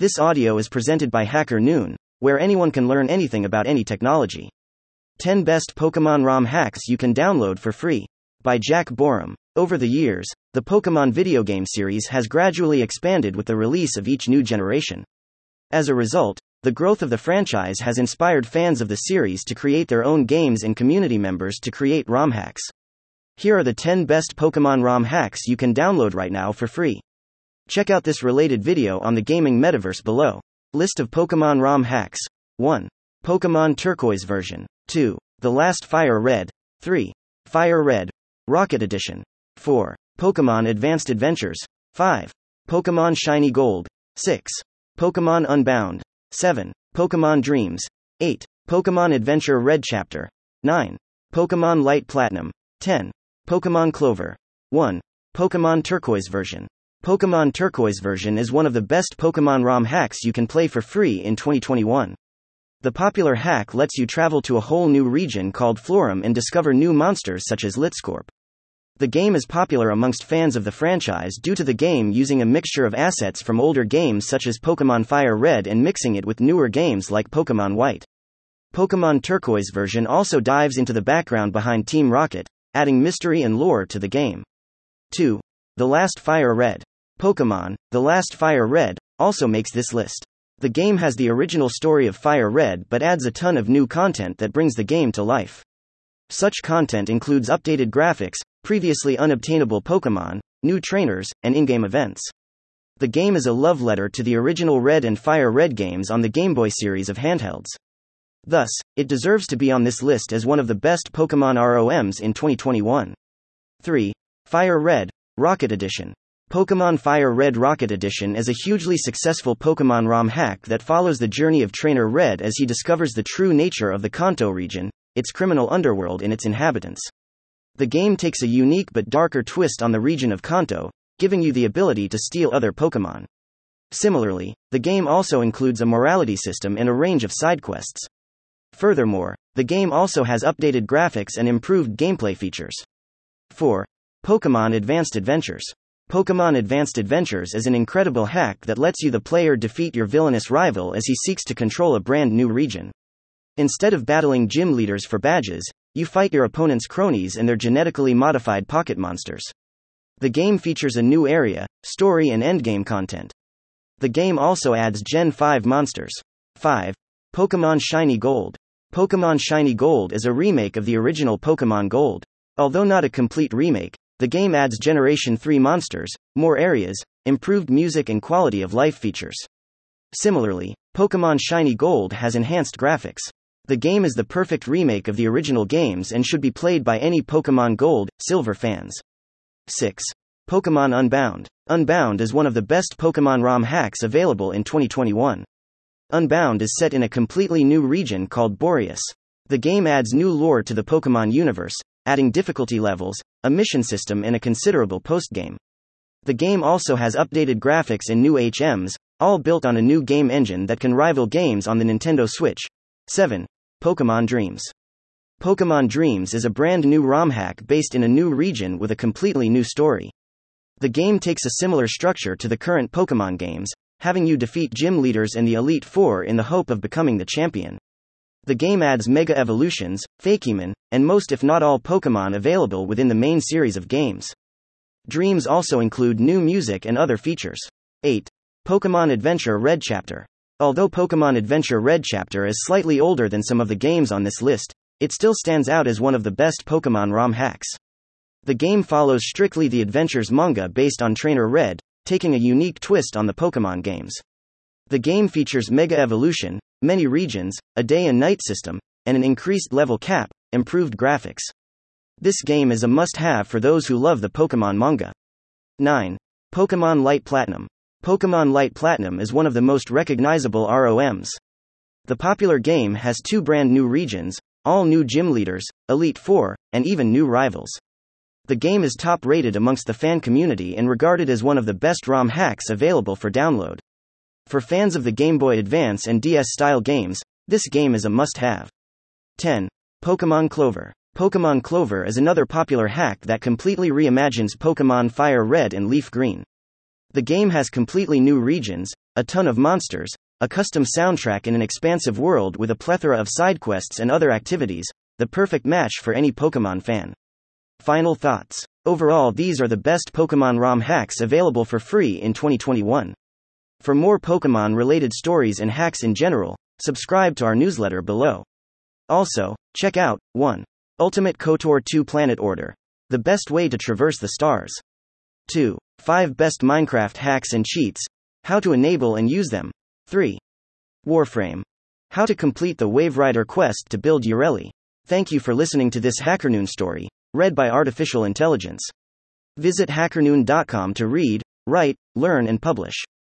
This audio is presented by Hacker Noon, where anyone can learn anything about any technology. 10 Best Pokemon ROM Hacks You Can Download for Free. By Jack Boreham. Over the years, the Pokemon video game series has gradually expanded with the release of each new generation. As a result, the growth of the franchise has inspired fans of the series to create their own games and community members to create ROM hacks. Here are the 10 best Pokemon ROM hacks you can download right now for free. Check out this related video on the gaming metaverse below. List of Pokemon ROM hacks 1. Pokemon Turquoise version. 2. The Last Fire Red. 3. Fire Red. Rocket Edition. 4. Pokemon Advanced Adventures. 5. Pokemon Shiny Gold. 6. Pokemon Unbound. 7. Pokemon Dreams. 8. Pokemon Adventure Red Chapter. 9. Pokemon Light Platinum. 10. Pokemon Clover. 1. Pokemon Turquoise version. Pokemon Turquoise version is one of the best Pokemon ROM hacks you can play for free in 2021. The popular hack lets you travel to a whole new region called Florum and discover new monsters such as Litscorp. The game is popular amongst fans of the franchise due to the game using a mixture of assets from older games such as Pokemon Fire Red and mixing it with newer games like Pokemon White. Pokemon Turquoise version also dives into the background behind Team Rocket, adding mystery and lore to the game. 2. The Last Fire Red. Pokemon, The Last Fire Red, also makes this list. The game has the original story of Fire Red but adds a ton of new content that brings the game to life. Such content includes updated graphics, previously unobtainable Pokemon, new trainers, and in game events. The game is a love letter to the original Red and Fire Red games on the Game Boy series of handhelds. Thus, it deserves to be on this list as one of the best Pokemon ROMs in 2021. 3. Fire Red, Rocket Edition. Pokemon Fire Red Rocket Edition is a hugely successful Pokemon ROM hack that follows the journey of Trainer Red as he discovers the true nature of the Kanto region, its criminal underworld, and its inhabitants. The game takes a unique but darker twist on the region of Kanto, giving you the ability to steal other Pokemon. Similarly, the game also includes a morality system and a range of side quests. Furthermore, the game also has updated graphics and improved gameplay features. 4. Pokemon Advanced Adventures. Pokemon Advanced Adventures is an incredible hack that lets you the player defeat your villainous rival as he seeks to control a brand new region. Instead of battling gym leaders for badges, you fight your opponent's cronies and their genetically modified pocket monsters. The game features a new area, story, and endgame content. The game also adds Gen 5 monsters. 5. Pokemon Shiny Gold. Pokemon Shiny Gold is a remake of the original Pokemon Gold. Although not a complete remake, the game adds Generation 3 monsters, more areas, improved music, and quality of life features. Similarly, Pokemon Shiny Gold has enhanced graphics. The game is the perfect remake of the original games and should be played by any Pokemon Gold, Silver fans. 6. Pokemon Unbound. Unbound is one of the best Pokemon ROM hacks available in 2021. Unbound is set in a completely new region called Borrius. The game adds new lore to the Pokemon universe, adding difficulty levels, a mission system, and a considerable postgame. The game also has updated graphics and new HMs, all built on a new game engine that can rival games on the Nintendo Switch. 7. Pokemon Dreams. Pokemon Dreams is a brand new ROM hack based in a new region with a completely new story. The game takes a similar structure to the current Pokemon games, having you defeat gym leaders and the Elite Four in the hope of becoming the champion. The game adds Mega Evolutions, Fakemon, and most if not all Pokemon available within the main series of games. Dreams also include new music and other features. 8. Pokemon Adventure Red Chapter. Although Pokemon Adventure Red Chapter is slightly older than some of the games on this list, it still stands out as one of the best Pokemon ROM hacks. The game follows strictly the Adventures manga based on Trainer Red, taking a unique twist on the Pokemon games. The game features Mega Evolution, many regions, a day and night system, and an increased level cap, improved graphics. This game is a must have for those who love the Pokemon manga. 9. Pokemon Light Platinum. Pokemon Light Platinum is one of the most recognizable ROMs. The popular game has two brand new regions, all new gym leaders, Elite Four, and even new rivals. The game is top rated amongst the fan community and regarded as one of the best ROM hacks available for download. For fans of the Game Boy Advance and DS style games, this game is a must have. 10. Pokemon Clover. Pokemon Clover is another popular hack that completely reimagines Pokemon Fire Red and Leaf Green. The game has completely new regions, a ton of monsters, a custom soundtrack, and an expansive world with a plethora of side quests and other activities, the perfect match for any Pokemon fan. Final thoughts. Overall, these are the best Pokemon ROM hacks available for free in 2021. For more Pokemon related stories and hacks in general, subscribe to our newsletter below. Also, check out 1. Ultimate KOTOR 2 Planet Order. The best way to traverse the stars. 2. 5 Best Minecraft Hacks and Cheats. How to enable and use them. 3. Warframe. How to complete the Wave Rider quest to build Yareli. Thank you for listening to this HackerNoon story, read by Artificial Intelligence. Visit hackerNoon.com to read, write, learn, and publish.